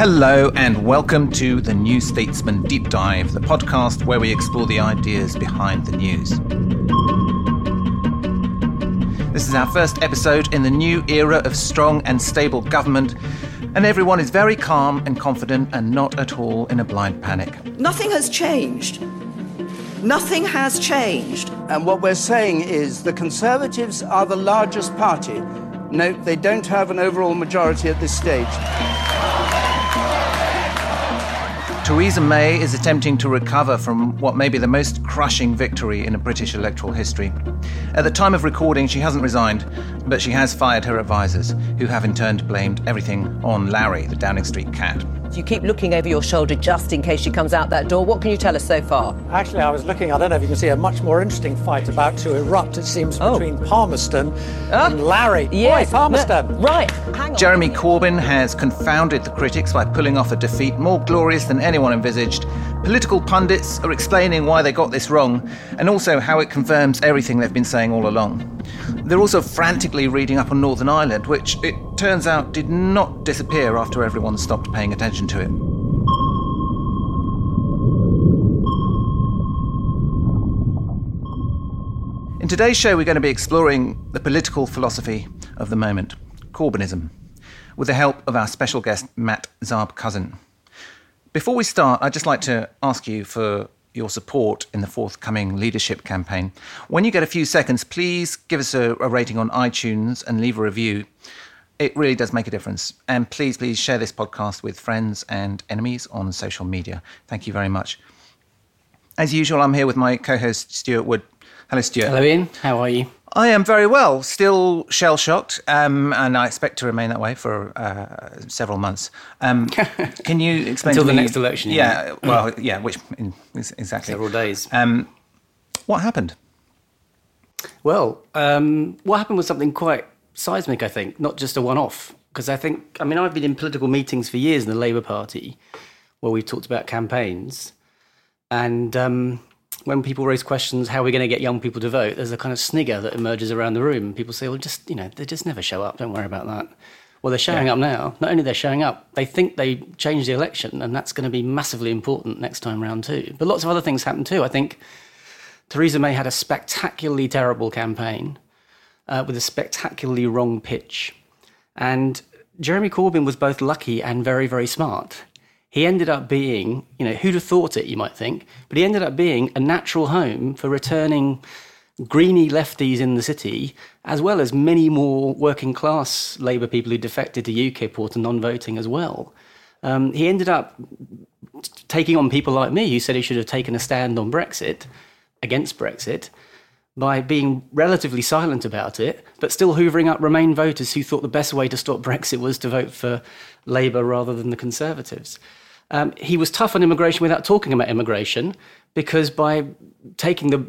Hello, and welcome to the New Statesman Deep Dive, the podcast where we explore the ideas behind the news. This is our first episode in the new era of strong and stable government, and everyone is very calm and confident and not at all in a blind panic. Nothing has changed. Nothing has changed. And what we're saying is the Conservatives are the largest party. Note they don't have an overall majority at this stage. Theresa May is attempting to recover from what may be the most crushing victory in British electoral history. At the time of recording, she hasn't resigned, but she has fired her advisers, who have in turn blamed everything on Larry, the Downing Street cat. You keep looking over your shoulder just in case she comes out that door. What can you tell us so far? Actually, I was looking, I don't know if you can see, a much more interesting fight about to erupt, it seems, Oh. between Palmerston and Larry. Yes. Oi, Palmerston. no, right. Hang on. Jeremy Corbyn has confounded the critics by pulling off a defeat more glorious than anyone envisaged. Political pundits are explaining why they got this wrong, and also how it confirms everything they've been saying all along. They're also frantically reading up on Northern Ireland, which it turns out did not disappear after everyone stopped paying attention to it. In today's show, we're going to be exploring the political philosophy of the moment, Corbynism, with the help of our special guest, Matt Zarb Cullen. Before we start, I'd just like to ask you for your support in the forthcoming leadership campaign. When you get a few seconds, please give us a, a rating on iTunes and leave a review. It really does make a difference. And please, please share this podcast with friends and enemies on social media. Thank you very much. As usual, I'm here with my co host, Stewart Wood. Hello, Stewart. Hello, Ian. How are you? I am very well, still shell shocked, um, and I expect to remain that way for uh, several months. Um, can you explain Until to the me- next election, Yeah, well, yeah, which in, is- exactly Several days. Um, what happened? Well, um, what happened was something quite seismic, I think, not just a one off. Because I think, I mean, I've been in political meetings for years in the Labour Party where we've talked about campaigns. And um, when people raise questions, how are we going to get young people to vote? There's a kind of snigger that emerges around the room. People say, well, just, you know, they just never show up. Don't worry about that. Well, they're showing up now. Not only they're showing up, they think they changed the election, and that's going to be massively important next time round too. But lots of other things happen too. I think Theresa May had a spectacularly terrible campaign uh, with a spectacularly wrong pitch. And Jeremy Corbyn was both lucky and very, very smart. He ended up being, you know, who'd have thought it, you might think, but he ended up being a natural home for returning greeny lefties in the city, as well as many more working class Labour people who defected to UKIP or to non voting as well. Um, he ended up taking on people like me who said he should have taken a stand on Brexit, against Brexit, by being relatively silent about it, but still hoovering up Remain voters who thought the best way to stop Brexit was to vote for Labour rather than the Conservatives. Um, he was tough on immigration without talking about immigration, because by taking the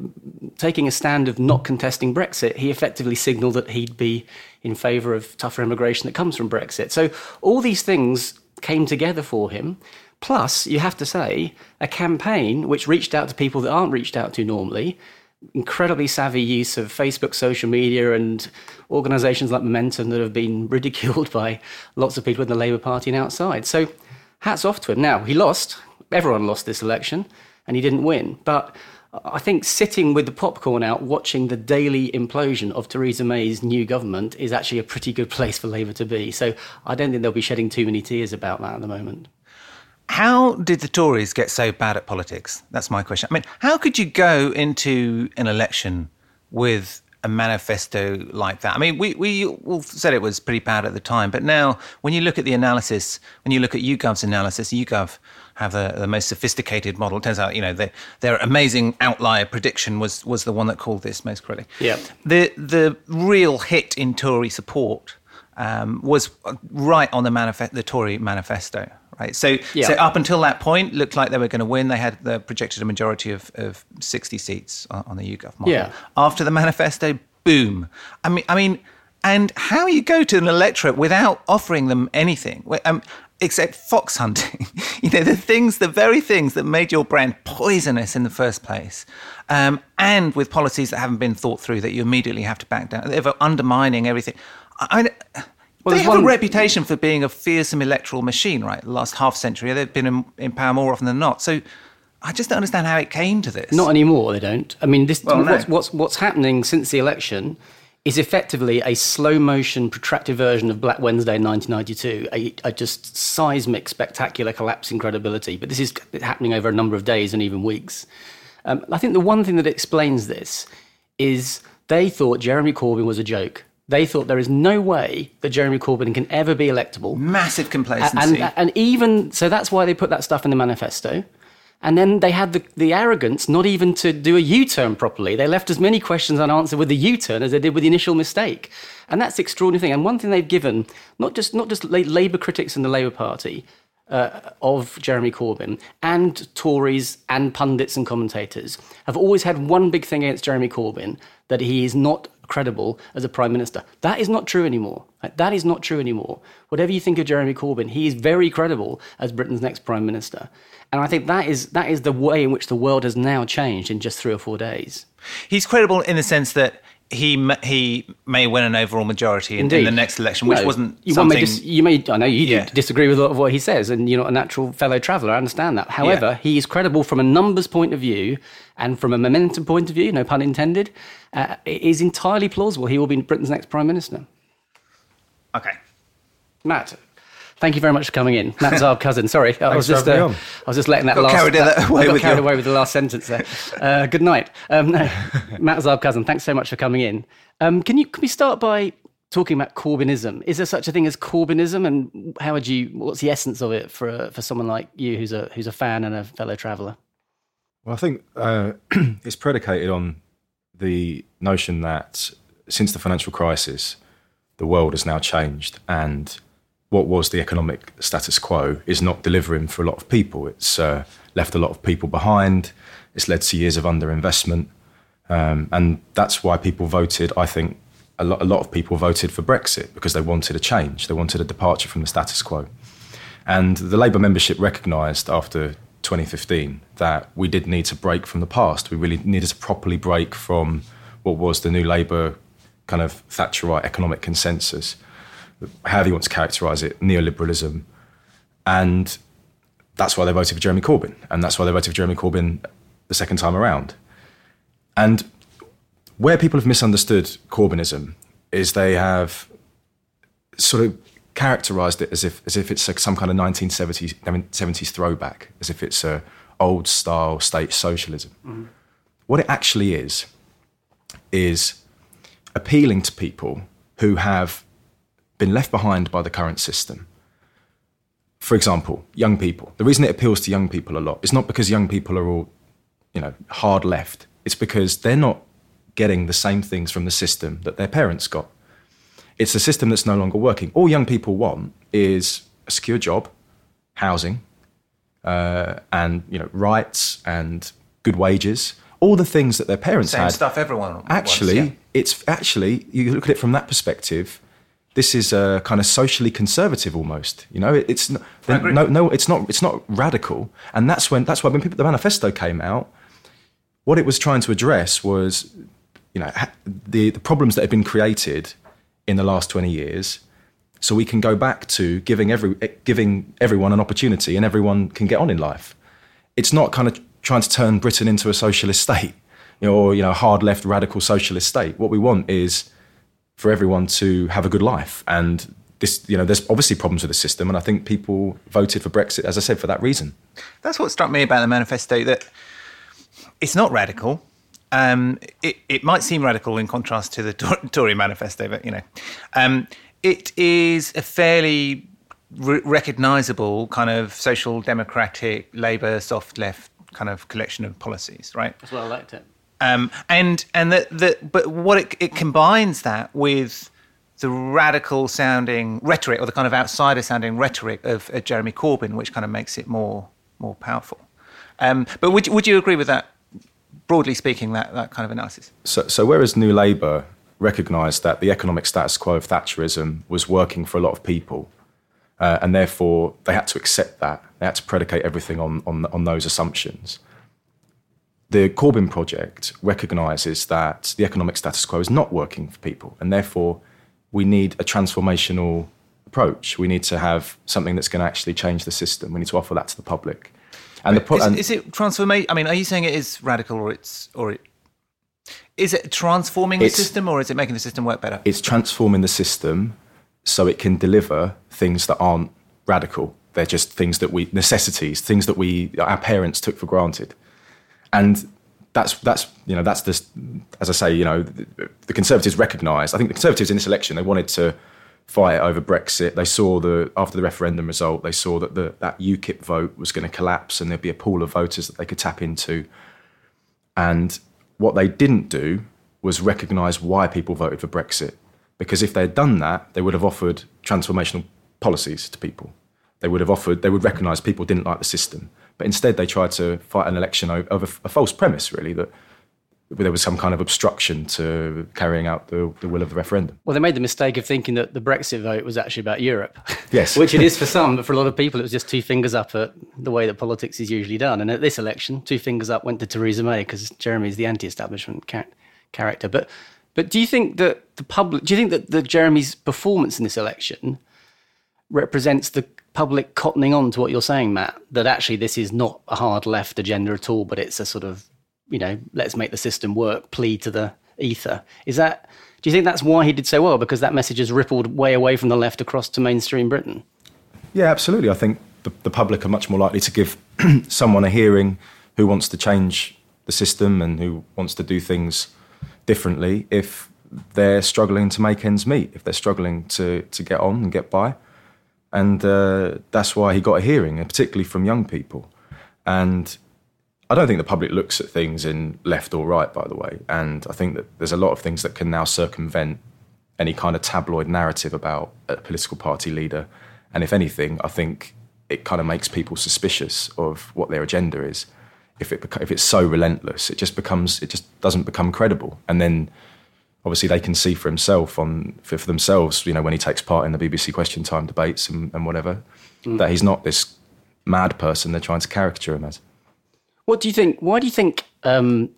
taking a stand of not contesting Brexit, he effectively signalled that he'd be in favour of tougher immigration that comes from Brexit. So all these things came together for him. Plus, you have to say, a campaign which reached out to people that aren't reached out to normally, incredibly savvy use of Facebook, social media, and organisations like Momentum that have been ridiculed by lots of people in the Labour Party and outside. So, hats off to him. Now, he lost. Everyone lost this election, and he didn't win. But I think sitting with the popcorn out, watching the daily implosion of Theresa May's new government is actually a pretty good place for Labour to be. So I don't think they'll be shedding too many tears about that at the moment. How did the Tories get so bad at politics? That's my question. I mean, how could you go into an election with a manifesto like that? I mean, we, we all said it was pretty bad at the time, but now when you look at the analysis, when you look at YouGov's analysis, YouGov have the, the most sophisticated model. It turns out, you know, their, their amazing outlier prediction was, was the one that called this most correctly. Yeah. The, the real hit in Tory support um, was right on the, manifest, the Tory manifesto. Right. So, Yeah. so up until that point, looked like they were going to win. They had the projected a majority of, of 60 seats on, on the YouGov model. Yeah. After the manifesto, boom. I mean, I mean, and how you go to an electorate without offering them anything, um, except fox hunting. you know, the things, the very things that made your brand poisonous in the first place, um, and with policies that haven't been thought through that you immediately have to back down. They're undermining everything. I, I, Well, they have a one- reputation for being a fearsome electoral machine, right? The last half century, they've been in, in power more often than not. So I just don't understand how it came to this. Not anymore, they don't. I mean, this, Well, no. what's, what's, what's happening since the election is effectively a slow motion, protracted version of Black Wednesday in 1992, a, a just seismic, spectacular collapse in credibility. But this is happening over a number of days and even weeks. Um, I think the one thing that explains this is they thought Jeremy Corbyn was a joke. They thought there is no way that Jeremy Corbyn can ever be electable. Massive complacency. And, and even so, that's why they put that stuff in the manifesto. And then they had the, the arrogance not even to do a U turn properly. They left as many questions unanswered with the U turn as they did with the initial mistake. And that's the extraordinary thing. And one thing they've given, not just, not just Labour critics in the Labour Party, uh, of Jeremy Corbyn and Tories and pundits and commentators have always had one big thing against Jeremy Corbyn that he is not credible as a prime minister. That is not true anymore. That is not true anymore. Whatever you think of Jeremy Corbyn, he is very credible as Britain's next prime minister. And I think that is that is the way in which the world has now changed in just three or four days. He's credible in the sense that he he may win an overall majority in, in the next election, which No, wasn't you, something. may dis- you may, I know you Yeah. disagree with a lot of what he says, and you're not a natural fellow traveller. I understand that. However, he is credible from a numbers point of view and from a momentum point of view. No pun intended. Uh, it is entirely plausible he will be Britain's next prime minister. okay. Matt. Thank you very much for coming in. Matt Zarb, Cullen. Sorry, I was just uh, I was just letting that Got last carried that- away I got with carried your- away with the last sentence there. Uh, good night. Um, no, Matt Zarb, Cullen. Thanks so much for coming in. Um, can you can we start by talking about Corbynism? Is there such a thing as Corbynism, and how would you? What's the essence of it for uh, for someone like you, who's a who's a fan and a fellow traveller? Well, I think uh, it's predicated on the notion that since the financial crisis, the world has now changed, and what was the economic status quo is not delivering for a lot of people. It's uh, left a lot of people behind. It's led to years of underinvestment, um, and that's why people voted. I think a a lot of people voted for Brexit because they wanted a change. They wanted a departure from the status quo. And the Labour membership recognised after 2015 that we did need to break from the past. We really needed to properly break from what was the new Labour kind of Thatcherite economic consensus, however you want to characterise it, neoliberalism. And that's why they voted for Jeremy Corbyn. And that's why they voted for Jeremy Corbyn the second time around. And where people have misunderstood Corbynism is they have sort of characterized it as if as if it's like some kind of 1970s I 70s throwback, as if it's a old style state socialism. Mm-hmm. What it actually is is appealing to people who have been left behind by the current system. For example, young people. The reason it appeals to young people a lot is not because young people are all, you know, hard left. It's because they're not getting the same things from the system that their parents got it's a system that's no longer working. All young people want is a secure job, housing, uh, and you know rights and good wages. All the things that their parents Same had. stuff everyone wants, Actually, yeah. it's actually you look at it from that perspective. This is a kind of socially conservative almost. You know, It- it's not, no, no, it's not. It's not radical, and that's when that's why when people, the manifesto came out, what it was trying to address was, you know, the the problems that have been created in the last 20 years so we can go back to giving every eh, giving everyone an opportunity and everyone can get on in life it's not kind of trying to turn Britain into a socialist state, you know, or you know, hard left radical socialist state. What we want is for everyone to have a good life, and this, you know, there's obviously problems with the system, and I think people voted for Brexit, as I said, for that reason. That's what struck me about the manifesto that it's not radical. Um, it, it might seem radical in contrast to the Tory manifesto, but you know, um, it is a fairly re- recognisable kind of social democratic Labour soft left kind of collection of policies, right? That's well, I liked it. Um, and and that that but what it, it combines that with the radical sounding rhetoric or the kind of outsider sounding rhetoric of, of Jeremy Corbyn, which kind of makes it more more powerful. Um, but would would you agree with that? Broadly speaking, that, that kind of analysis. So, so whereas New Labour recognised that the economic status quo of Thatcherism was working for a lot of people, uh, and therefore they had to accept that. They had to predicate everything on, on, on those assumptions. The Corbyn project recognises that the economic status quo is not working for people, and therefore we need a transformational approach. We need to have something that's going to actually change the system. We need to offer that to the public. And the pro- is, and is it transformation? I mean, are you saying it is radical, or it's or it is it transforming the system, or is it making the system work better? It's transforming the system so it can deliver things that aren't radical. They're just things that we necessities, things that we our parents took for granted, and that's that's you know that's this as I say you know the, the Conservatives recognised. I think the Conservatives in this election they wanted to fight over Brexit. They saw the after the referendum result, they saw that the that UKIP vote was going to collapse and there'd be a pool of voters that they could tap into. And what they didn't do was recognise why people voted for Brexit. Because if they'd done that, they would have offered transformational policies to people. They would have offered, they would recognise people didn't like the system. But instead, they tried to fight an election over a false premise, really, that there was some kind of obstruction to carrying out the, the, will of the referendum. Well, they made the mistake of thinking that the Brexit vote was actually about Europe. Yes. Which it is for some, but for a lot of people, it was just two fingers up at the way that politics is usually done. And at this election, two fingers up went to Theresa May because Jeremy is the anti establishment character. But but do you think that the public? Do you think that the Jeremy's performance in this election represents the public cottoning on to what you're saying, Matt? That actually this is not a hard left agenda at all, but it's a sort of you know let's make the system work plea to the ether. Is that? Do you think that's why he did so well? Because that message has rippled way away from the left across to mainstream Britain. Yeah, absolutely. I think the, the public are much more likely to give someone a hearing who wants to change the system and who wants to do things differently if they're struggling to make ends meet, if they're struggling to, to get on and get by. And uh, that's why he got a hearing, and particularly from young people. And I don't think the public looks at things in left or right, by the way. And I think that there's a lot of things that can now circumvent any kind of tabloid narrative about a political party leader. And if anything, I think it kind of makes people suspicious of what their agenda is if it if it's so relentless, it just becomes it just doesn't become credible. And then obviously they can see for himself on for, for themselves, you know, when he takes part in the BBC Question Time debates and, and whatever, mm. that he's not this mad person they're trying to caricature him as. What do you think? Why do you think um,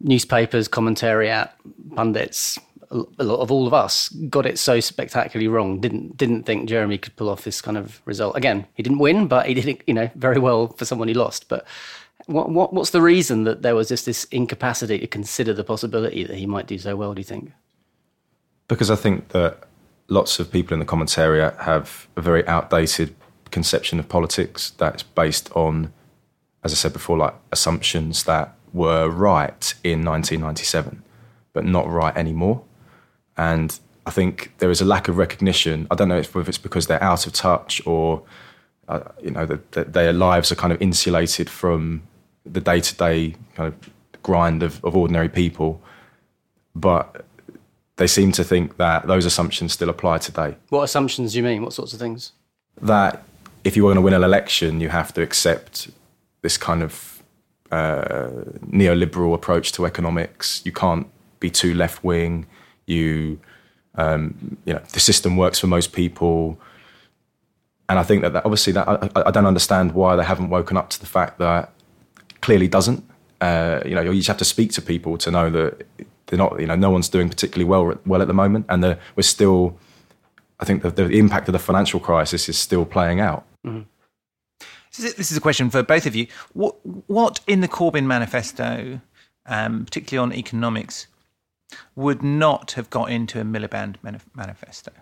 newspapers, commentariat, pundits, a lot of all of us got it so spectacularly wrong. Didn't didn't think Jeremy could pull off this kind of result. Again, he didn't win, but he did it, you know, very well for someone he lost. But what, what, what's the reason that there was just this incapacity to consider the possibility that he might do so well, do you think? Because I think that lots of people in the commentariat have a very outdated conception of politics that's based on, as I said before, like assumptions that were right in 1997, but not right anymore. And I think there is a lack of recognition. I don't know if it's because they're out of touch or, uh, you know, that their lives are kind of insulated from the day to day kind of grind of, of ordinary people. But they seem to think that those assumptions still apply today. What assumptions do you mean? What sorts of things? That if you want to win an election, you have to accept this kind of uh, neoliberal approach to economics. You can't be too left wing. You, um, you know, the system works for most people. And I think that, that obviously that I, I, don't understand why they haven't woken up to the fact that clearly doesn't. Uh, you know, you just have to speak to people to know that they're not. You know, no one's doing particularly well well at the moment, and the, we're still. I think the, the, impact of the financial crisis is still playing out. Mm-hmm. This is a question for both of you. What, what in the Corbyn manifesto, um, particularly on economics, would not have got into a Miliband manifesto?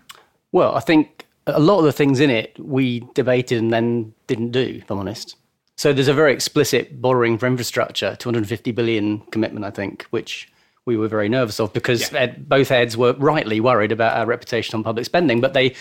Well, I think a lot of the things in it we debated and then didn't do, if I'm honest. So there's a very explicit borrowing for infrastructure, 250 billion commitment, I think, which we were very nervous of because yeah. ed, both heads were rightly worried about our reputation on public spending. But they,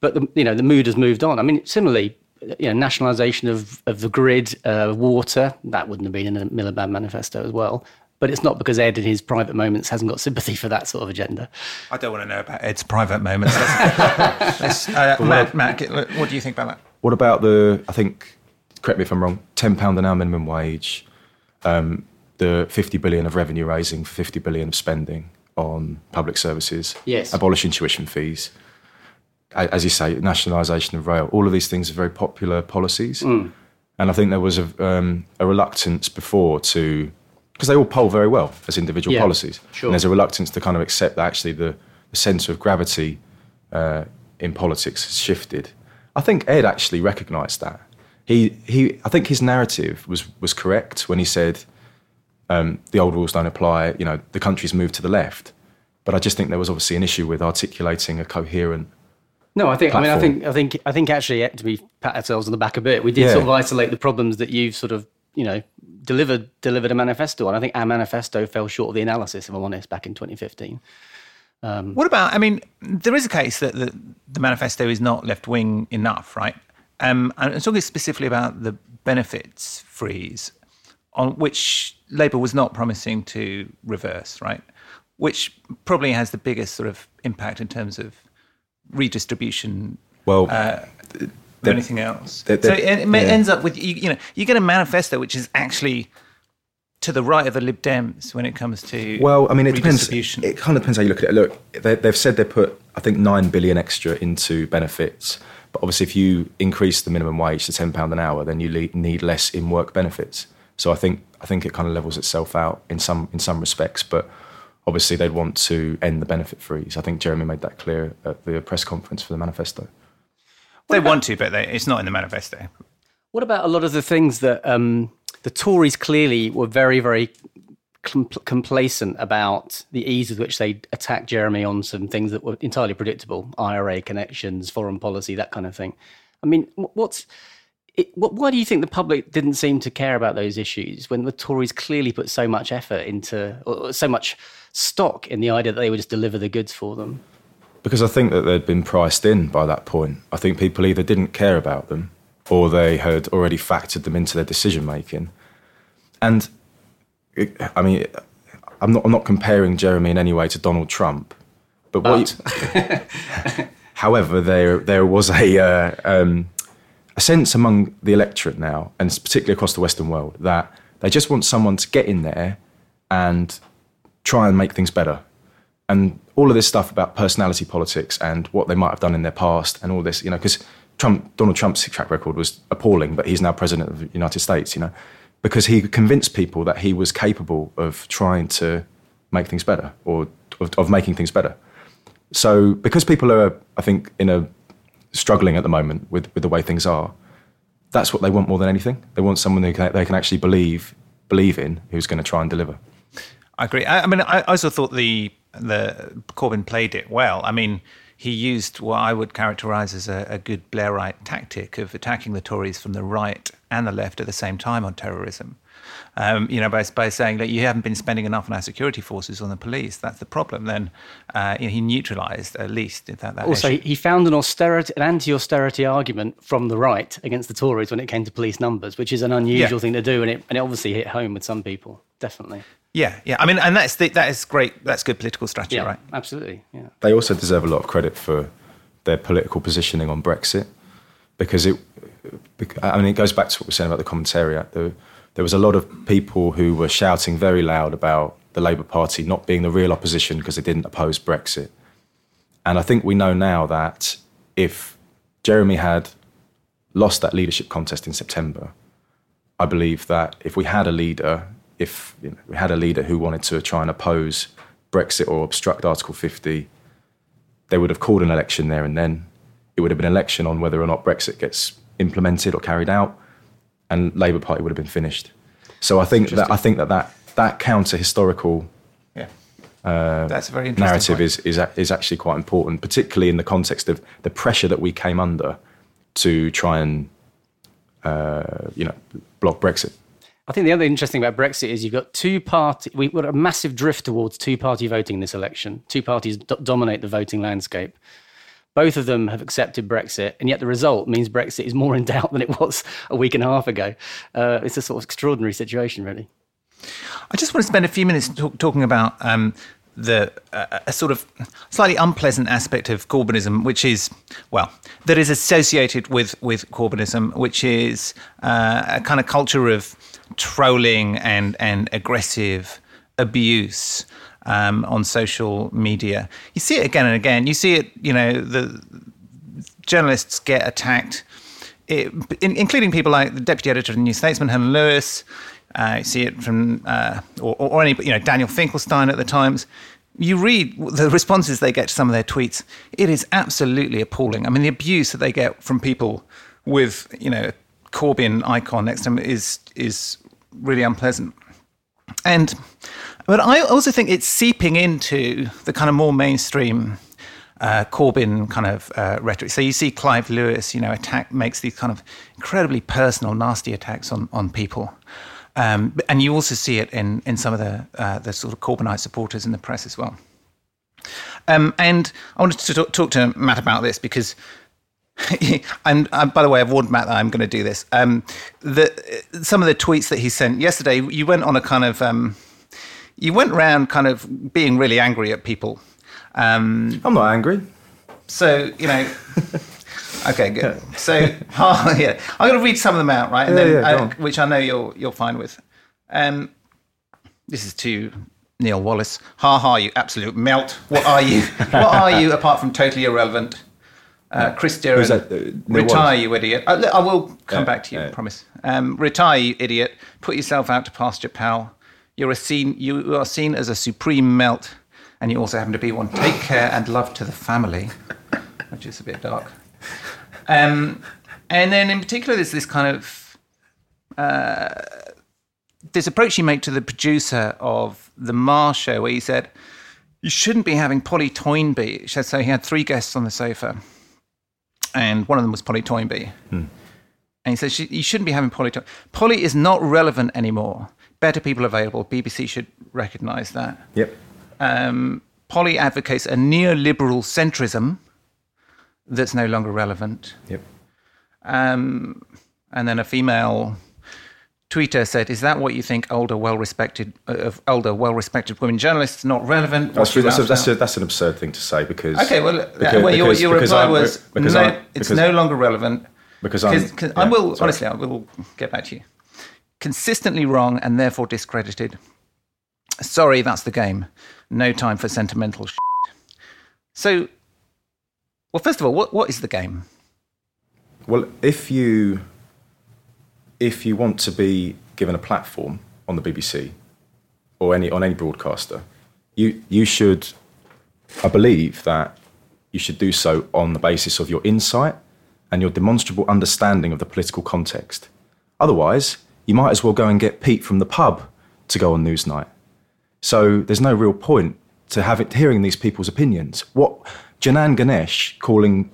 but the, you know, the mood has moved on. I mean, similarly, you know, nationalisation of of the grid, uh, water, that wouldn't have been in the Miliband manifesto as well. But it's not because Ed, in his private moments, hasn't got sympathy for that sort of agenda. I don't want to know about Ed's private moments. uh, Matt, Matt, what do you think about that? What about the? I think, correct me if I'm wrong. Ten pound an hour minimum wage, um, the 50 billion of revenue raising, 50 billion of spending on public services. Yes. Abolishing tuition fees. As you say, nationalisation of rail. All of these things are very popular policies. Mm. And I think there was a, um, a reluctance before to because they all poll very well as individual yeah, policies. Sure. And there's a reluctance to kind of accept that actually the, the centre of gravity uh, in politics has shifted. I think Ed actually recognised that. He, he, I think his narrative was, was correct when he said um, the old rules don't apply, you know, the country's moved to the left. But I just think there was obviously an issue with articulating a coherent no, I think. Platform. I mean, I think. I think. I think. Actually, to be pat ourselves on the back a bit, we did yeah. sort of isolate the problems that you've sort of, you know, delivered delivered a manifesto on. I think our manifesto fell short of the analysis, if I'm honest, back in 2015. Um, what about? I mean, there is a case that the, the manifesto is not left wing enough, right? Um, I'm talking specifically about the benefits freeze, on which Labour was not promising to reverse, right? Which probably has the biggest sort of impact in terms of redistribution. Well. Uh, anything else. So it, it yeah. ends up with you, you know you get a manifesto which is actually to the right of the Lib Dems when it comes to well, I mean, it depends. It kind of depends how you look at it. Look, they, they've said they put I think nine billion extra into benefits, but obviously, if you increase the minimum wage to ten pound an hour, then you need less in work benefits. So I think I think it kind of levels itself out in some in some respects, but obviously they'd want to end the benefit freeze. I think Jeremy made that clear at the press conference for the manifesto. They want to, but they, it's not in the manifesto. What about a lot of the things that um, the Tories clearly were very, very complacent about the ease with which they attacked Jeremy on some things that were entirely predictable IRA connections, foreign policy, that kind of thing. I mean, what's. It, what, why do you think the public didn't seem to care about those issues when the Tories clearly put so much effort into, or so much stock in the idea that they would just deliver the goods for them? Because I think that they'd been priced in by that point. I think people either didn't care about them or they had already factored them into their decision making. And I mean, I'm not, I'm not comparing Jeremy in any way to Donald Trump, but, but. You, however, there there was a uh, um, a sense among the electorate now, and particularly across the Western world, that they just want someone to get in there and try and make things better and all of this stuff about personality politics and what they might have done in their past and all this, you know, because Trump, Donald Trump's track record was appalling, but he's now president of the United States, you know, because he convinced people that he was capable of trying to make things better or of, of making things better. So because people are, I think, in a struggling at the moment with, with the way things are, that's what they want more than anything. They want someone can, they can actually believe believe in who's going to try and deliver. I agree. I, I mean, I also thought the the Corbyn played it well. I mean, he used what I would characterise as a, a, good Blairite tactic of attacking the Tories from the right and the left at the same time on terrorism. Um, you know, by, by saying that you haven't been spending enough on our security forces, on the police, that's the problem. Then uh, you know, he neutralised at least that. that also, issue. he found an austerity, an anti-austerity argument from the right against the Tories when it came to police numbers, which is an unusual yeah. thing to do, and it and it obviously hit home with some people, definitely. Yeah, yeah. I mean, and that's the, that is great. That's good political strategy, yeah, right? Absolutely. Yeah. They also deserve a lot of credit for their political positioning on Brexit because it. I mean, it goes back to what we are saying about the commentariat. There, there was a lot of people who were shouting very loud about the Labour Party not being the real opposition because they didn't oppose Brexit. And I think we know now that if Jeremy had lost that leadership contest in September, I believe that if we had a leader if you know, we had a leader who wanted to try and oppose Brexit or obstruct Article 50, they would have called an election there and then. It would have been an election on whether or not Brexit gets implemented or carried out. and Labour Party would have been finished. So I think that I think that that, that counter historical Yeah. uh, That's a very narrative point. is, is is actually quite important, particularly in the context of the pressure that we came under to try and uh, you know block Brexit. I think the other interesting about Brexit is you've got two party. We've got a massive drift towards two-party voting in this election. Two parties do- dominate the voting landscape. Both of them have accepted Brexit, and yet the result means Brexit is more in doubt than it was a week and a half ago. Uh, it's a sort of extraordinary situation, really. I just want to spend a few minutes talk, talking about um, the uh, a sort of slightly unpleasant aspect of Corbynism, which is well that is associated with with Corbynism, which is uh, a kind of culture of trolling and and aggressive abuse um, on social media. You see it again and again. You see it, you know, the journalists get attacked, it, in, including people like the deputy editor of the New Statesman, Helen Lewis. Uh, you see it from, uh, or, or any, you know, Daniel Finkelstein at the Times. You read the responses they get to some of their tweets. It is absolutely appalling. I mean, the abuse that they get from people with, you know, Corbyn icon next to them is is really unpleasant. And but I also think it's seeping into the kind of more mainstream uh, Corbyn kind of uh, rhetoric. So you see Clive Lewis, you know, attack makes these kind of incredibly personal, nasty attacks on on people. Um, and you also see it in, in some of the uh, the sort of Corbynite supporters in the press as well. Um, and I wanted to talk, talk to Matt about this because and uh, by the way, I've warned Matt that I'm going to do this. Um, the, some of the tweets that he sent yesterday, you went on a kind of, um, you went around kind of being really angry at people. Um, I'm not angry. So you know, okay, good. So oh, yeah, I'm going to read some of them out, right? And Yeah, then, yeah, uh, which I know you're you're fine with. Um, this is to Neil Wallace. Ha ha, you absolute melt. What are you? what are you apart from totally irrelevant? Uh, Chris? Uh, Neil retire, you idiot. I, I will come Yeah, back to you, I promise. Um, retire, you idiot. Put yourself out to pasture, pal. You're a seen, you are seen as a supreme melt, and you also happen to be one. Take care and love to the family, which is a bit dark. Um, and then, in particular, there's this kind of uh, this approach you make to the producer of the Marr show, where he said you shouldn't be having Polly Toynbee. So he had three guests on the sofa, and one of them was Polly Toynbee. And he says she, you shouldn't be having Polly. Toynbee. Polly is not relevant anymore. Better people available. BBC should recognise that. Yep. Um, Polly advocates a neoliberal centrism that's no longer relevant. Yep. Um, and then a female tweeter said, "Is that what you think older, well-respected uh, of older, well-respected women journalists not relevant?" That's, that's, a, that's, a, that's an absurd thing to say because. Okay, well, uh, because- well your, your reply I'm- was because no, I'm- it's no longer relevant. Because I'm- 'cause I yeah, will sorry. honestly, I will get back to you. Consistently wrong and therefore discredited. Sorry, that's the game. No time for sentimental. Shit. So, well, first of all, what what is the game? Well, if you if you want to be given a platform on the BBC or any on any broadcaster, you you should, I believe that you should do so on the basis of your insight and your demonstrable understanding of the political context. Otherwise, you might as well go and get Pete from the pub to go on Newsnight. So there's no real point to have it, hearing these people's opinions. What Janan Ganesh calling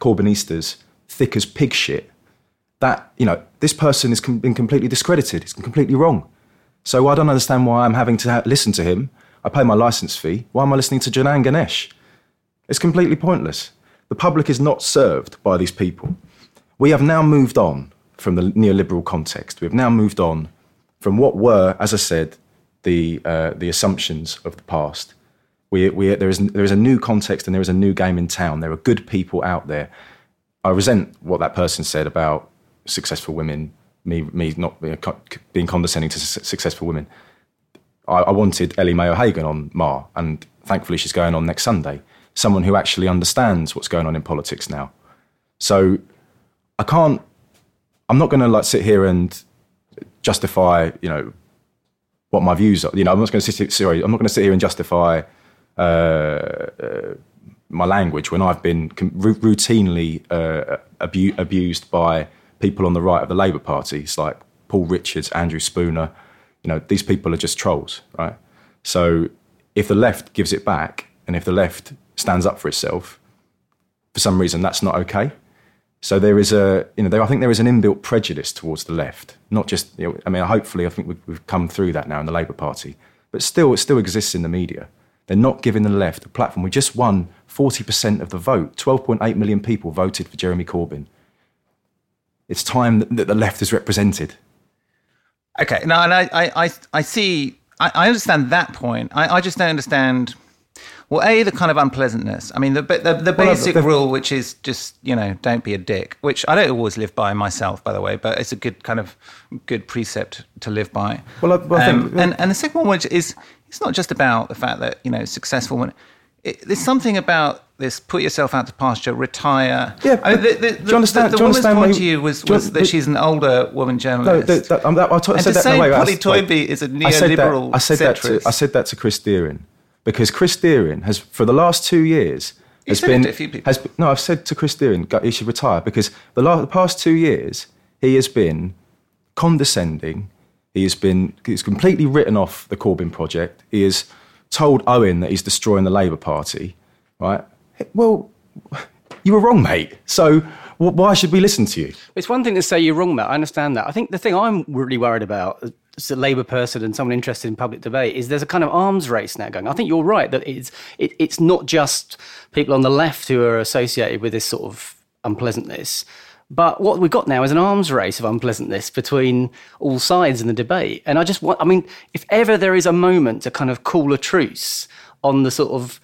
Corbynistas thick as pig shit, that, you know, this person has been completely discredited. It's completely wrong. So I don't understand why I'm having to ha- listen to him. I pay my license fee. Why am I listening to Janan Ganesh? It's completely pointless. The public is not served by these people. We have now moved on from the neoliberal context. We have now moved on from what were, as I said, the, uh, the assumptions of the past. We, we, there, is, there is a new context and there is a new game in town. There are good people out there. I resent what that person said about successful women, me, me not being, condescending to su- successful women. I, I wanted Ellie Mae O'Hagan on Marr, and thankfully she's going on next Sunday. Someone who actually understands what's going on in politics now. So I can't. I'm not going to like sit here and justify, you know, what my views are. You know, I'm not going to sit. Sorry, I'm not going to sit here and justify uh, uh, my language when I've been com- routinely uh, abu- abused by people on the right of the Labour Party, it's like Paul Richards, Andrew Spooner, you know, these people are just trolls, right? So if the left gives it back and if the left stands up for itself, for some reason that's not okay. So there is a, you know, there, I think there is an inbuilt prejudice towards the left. Not just, you know, I mean, hopefully, I think we've, we've come through that now in the Labour Party, but still, it still exists in the media. They're not giving the left a platform. We just won 40% of the vote. 12.8 million people voted for Jeremy Corbyn. It's time that, that the left is represented. Okay, no, and I, I, I, see, I, I understand that point. I, I just don't understand. Well, a the kind of unpleasantness. I mean, the the, the Well, basic the- rule, which is just you know, don't be a dick, which I don't always live by myself, by the way, but it's a good kind of good precept to live by. Well, I- well, I think- Um, and and the second one, which is it's not just about the fact that you know successful. When it, there's something about this: put yourself out to pasture, retire. Yeah, I mean, the, the, do you understand- The, you woman's point to you was, do you- was that she's an older woman No, journalist. that, um, that, I, t- I And said to that. say no, wait, Polly. Toynbee is a I said that- neoliberal I said that. To. I said that to Chris Deerin because Chris Deerin has, for the last two years, You has said it been. to a few people. Has no, I've said to Chris Deerin he should retire because the, last, the past two years he has been condescending. He has been. He's completely written off the Corbyn project. He has told Owen that he's destroying the Labour Party. Right. Well, you were wrong, mate. So wh- why should we listen to you? It's one thing to say you're wrong, Matt. I understand that. I think the thing I'm really worried about as a Labour person and someone interested in public debate is there's a kind of arms race now going. I think you're right that it's it, it's not just people on the left who are associated with this sort of unpleasantness. But what we've got now is an arms race of unpleasantness between all sides in the debate. And I just want, I mean, if ever there is a moment to kind of call a truce on the sort of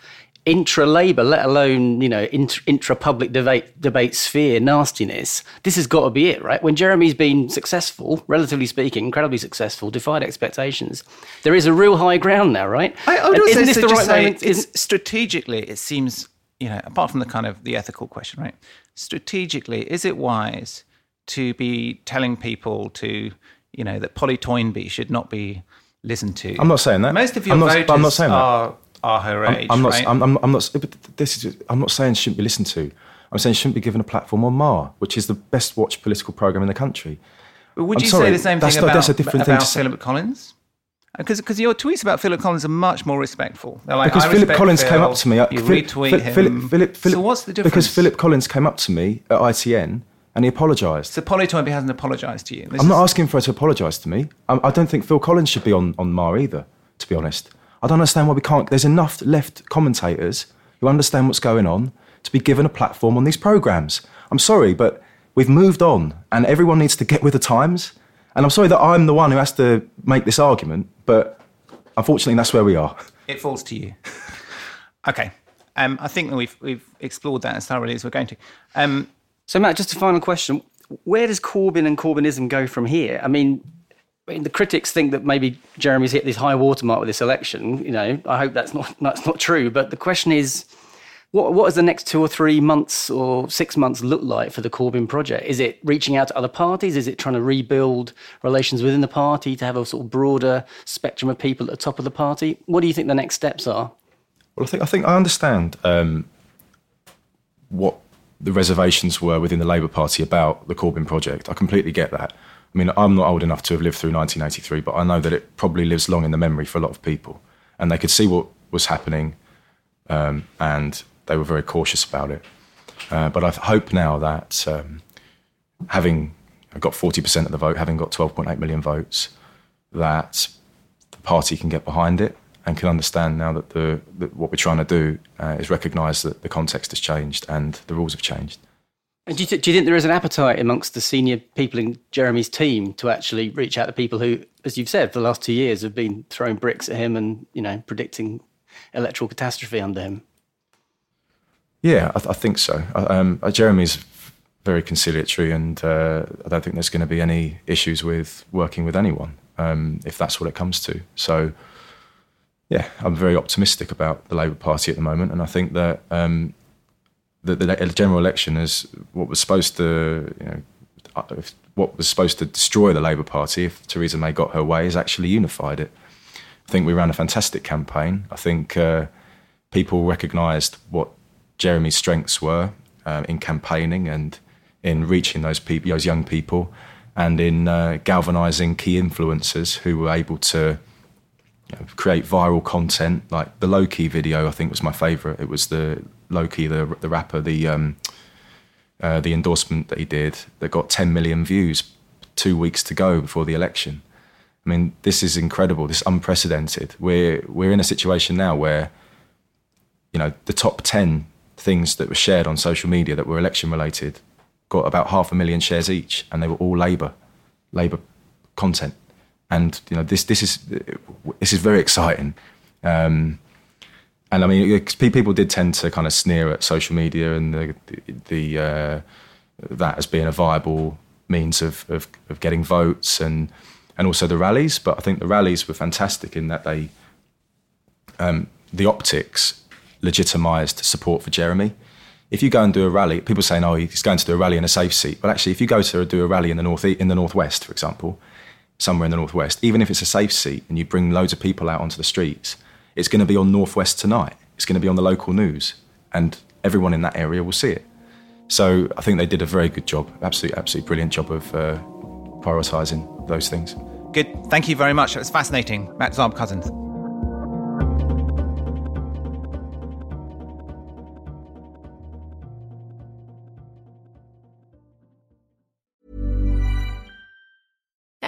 intra Labour, let alone you know intra public debate debate sphere nastiness. This has got to be it, right? When Jeremy's been successful, relatively speaking, incredibly successful, defied expectations. There is a real high ground now, right? I, I would And isn't this the right moment? strategically, it seems, you know, apart from the kind of the ethical question, right? Strategically, is it wise to be telling people to, you know, that Polly Toynbee should not be listened to? I'm not saying that. Most of your I'm not- voters I'm not saying that. are, are her I'm, age, I'm not. right? I'm, I'm, I'm not. This is. I'm not saying she shouldn't be listened to. I'm saying she shouldn't be given a platform on Marr, which is the best watched political program in the country. Would I'm you sorry, say the same thing about, that's a different thing about to say. Collins? Because your tweets about Philip Collins are much more respectful. Like, because Philip Collins Phil, came up to me. uh, You Philip- retweet Philip- him. Philip, Philip, Philip, so what's the difference? Because Philip Collins came up to me at ITN and he apologised. So Polly Toynbee hasn't apologised to you. This I'm not asking for her to apologise to me. I, I don't think Phil Collins should be on, on Marr either, to be honest. I don't understand why we can't. There's enough left commentators who understand what's going on to be given a platform on these programmes. I'm sorry, but we've moved on and everyone needs to get with the times. And I'm sorry that I'm the one who has to make this argument, but unfortunately, that's where we are. It falls to you. okay. Um, I think that we've we've explored that as thoroughly as we're going to. Um, So, Matt, just a final question: Where does Corbyn and Corbynism go from here? I mean, I mean, the critics think that maybe Jeremy's hit this high watermark with this election. You know, I hope that's not that's not true. But the question is, what what does the next two or three months or six months look like for the Corbyn project? Is it reaching out to other parties? Is it trying to rebuild relations within the party to have a sort of broader spectrum of people at the top of the party? What do you think the next steps are? Well, I think I think I understand um, what the reservations were within the Labour Party about the Corbyn project. I completely get that. I mean, I'm not old enough to have lived through 1983, but I know that it probably lives long in the memory for a lot of people, and they could see what was happening, um, and they were very cautious about it. Uh, but I hope now that um, having got 40% of the vote, having got 12.8 million votes, that the party can get behind it and can understand now that the that what we're trying to do uh, is recognise that the context has changed and the rules have changed. And do you, th- do you think there is an appetite amongst the senior people in Jeremy's team to actually reach out to people who, as you've said, for the last two years have been throwing bricks at him and you know predicting electoral catastrophe under him? Yeah, I, th- I think so. Um, uh, Jeremy's very conciliatory, and uh, I don't think there's going to be any issues with working with anyone um, if that's what it comes to. So, yeah, I'm very optimistic about the Labour Party at the moment, and I think that um, the, the general election is what was supposed to, you know, uh, if, what was supposed to destroy the Labour Party if Theresa May got her way has actually unified it. I think we ran a fantastic campaign. I think uh, people recognised what Jeremy's strengths were um, in campaigning and in reaching those people, those young people, and in uh, galvanizing key influencers who were able to you know, create viral content. Like the Lowkey video, I think was my favorite. It was the Lowkey, the the rapper, the um, uh, the endorsement that he did that got 10 million views two weeks to go before the election. I mean, this is incredible. This is unprecedented. We're we're in a situation now where, you know, the top 10 things that were shared on social media that were election related got about half a million shares each, and they were all Labour, Labour content. And you know, this this is this is very exciting. Um, and I mean, people did tend to kind of sneer at social media and the the, uh, that as being a viable means of, of, of getting votes and and also the rallies. But I think the rallies were fantastic in that they um, the optics legitimised support for Jeremy. If you go and do a rally, people saying, "Oh, he's going to do a rally in a safe seat." But actually, if you go to do a rally in the north in the northwest, for example, somewhere in the northwest, even if it's a safe seat, and you bring loads of people out onto the streets, it's going to be on Northwest tonight. It's going to be on the local news, and everyone in that area will see it. So I think they did a very good job, absolutely, absolutely brilliant job of uh, prioritising those things. Good. Thank you very much. It was fascinating, Matt Zarb Cullen.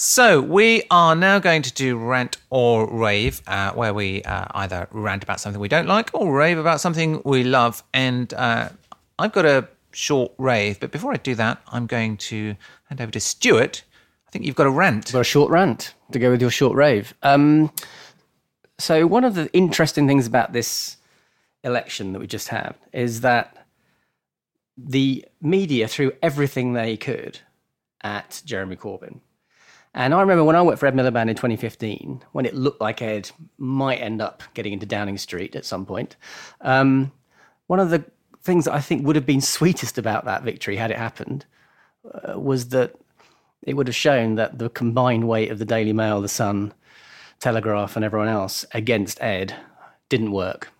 So we are now going to do rant or rave, uh, where we uh, either rant about something we don't like or rave about something we love. And uh, I've got a short rave, but before I do that, I'm going to hand over to Stewart. I think you've got a rant. Got a short rant to go with your short rave. Um, so one of the interesting things about this election that we just had is that the media threw everything they could at Jeremy Corbyn. And I remember when I worked for Ed Miliband in 2015, when it looked like Ed might end up getting into Downing Street at some point. Um, one of the things that I think would have been sweetest about that victory, had it happened, uh, was that it would have shown that the combined weight of the Daily Mail, the Sun, Telegraph, and everyone else against Ed didn't work.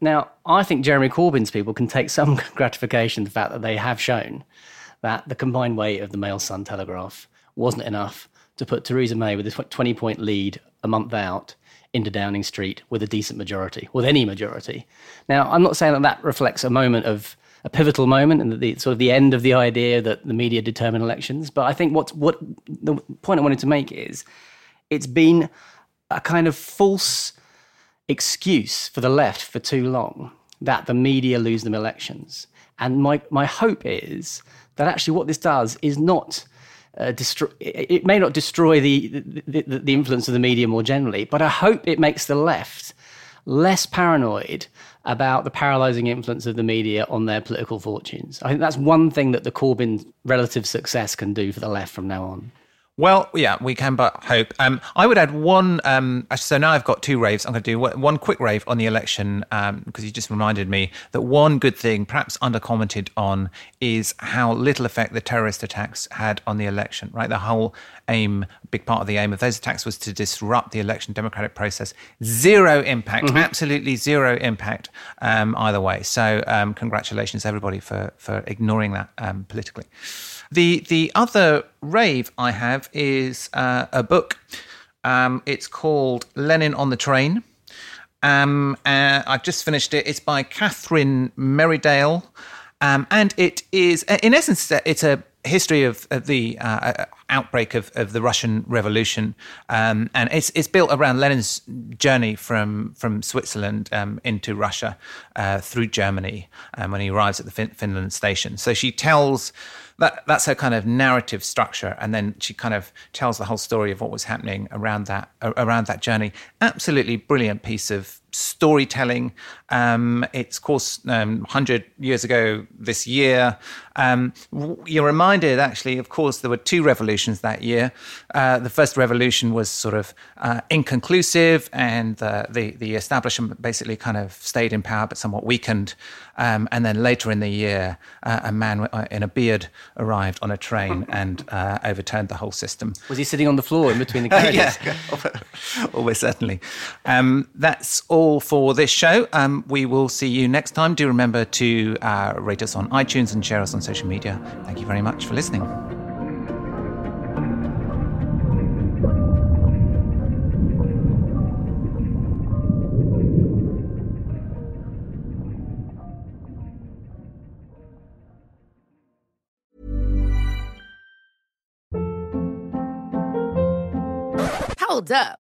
Now, I think Jeremy Corbyn's people can take some gratification the fact that they have shown that the combined weight of the Mail, Sun, Telegraph wasn't enough to put Theresa May with a 20 point lead a month out into Downing Street with a decent majority, with any majority. Now, I'm not saying that that reflects a moment of a pivotal moment and the sort of the end of the idea that the media determine elections, but I think what what the point I wanted to make is it's been a kind of false excuse for the left for too long that the media lose them elections. And my my hope is that actually what this does is not uh, destroy, it may not destroy the, the, the, the influence of the media more generally, but I hope it makes the left less paranoid about the paralyzing influence of the media on their political fortunes. I think that's one thing that the Corbyn relative success can do for the left from now on. Well, yeah, we can but hope. Um, I would add one. Um, so now I've got two raves. I'm going to do one quick rave on the election because um, you just reminded me that one good thing, perhaps undercommented on, is how little effect the terrorist attacks had on the election. Right, the whole aim, big part of the aim of those attacks was to disrupt the election democratic process. Zero impact, mm-hmm. absolutely zero impact um, either way. So um, congratulations everybody for for ignoring that um, politically. The the other rave I have is uh, a book. Um, it's called Lenin on the Train. Um, uh, I've just finished it. It's by Catherine Merridale, um, and it is, in essence, it's a history of, of the uh, uh, outbreak of, of the Russian Revolution, um, and it's it's built around Lenin's journey from from Switzerland um, into Russia uh, through Germany um, when he arrives at the fin- Finland station. So she tells that that's her kind of narrative structure, and then she kind of tells the whole story of what was happening around that around that journey. Absolutely brilliant piece of storytelling. Um, it's, of course, um, 100 years ago this year. Um, you're reminded, actually, of course, there were two revolutions that year. Uh, the first revolution was sort of uh, inconclusive, and uh, the, the establishment basically kind of stayed in power but somewhat weakened. Um, and then later in the year, uh, a man uh, in a beard arrived on a train and uh, overturned the whole system. Was he sitting on the floor in between the carriages? yeah, almost certainly. Um, that's all for this show. Um, we will see you next time. Do remember to uh, rate us on iTunes and share us on social media. Thank you very much for listening. Hold up.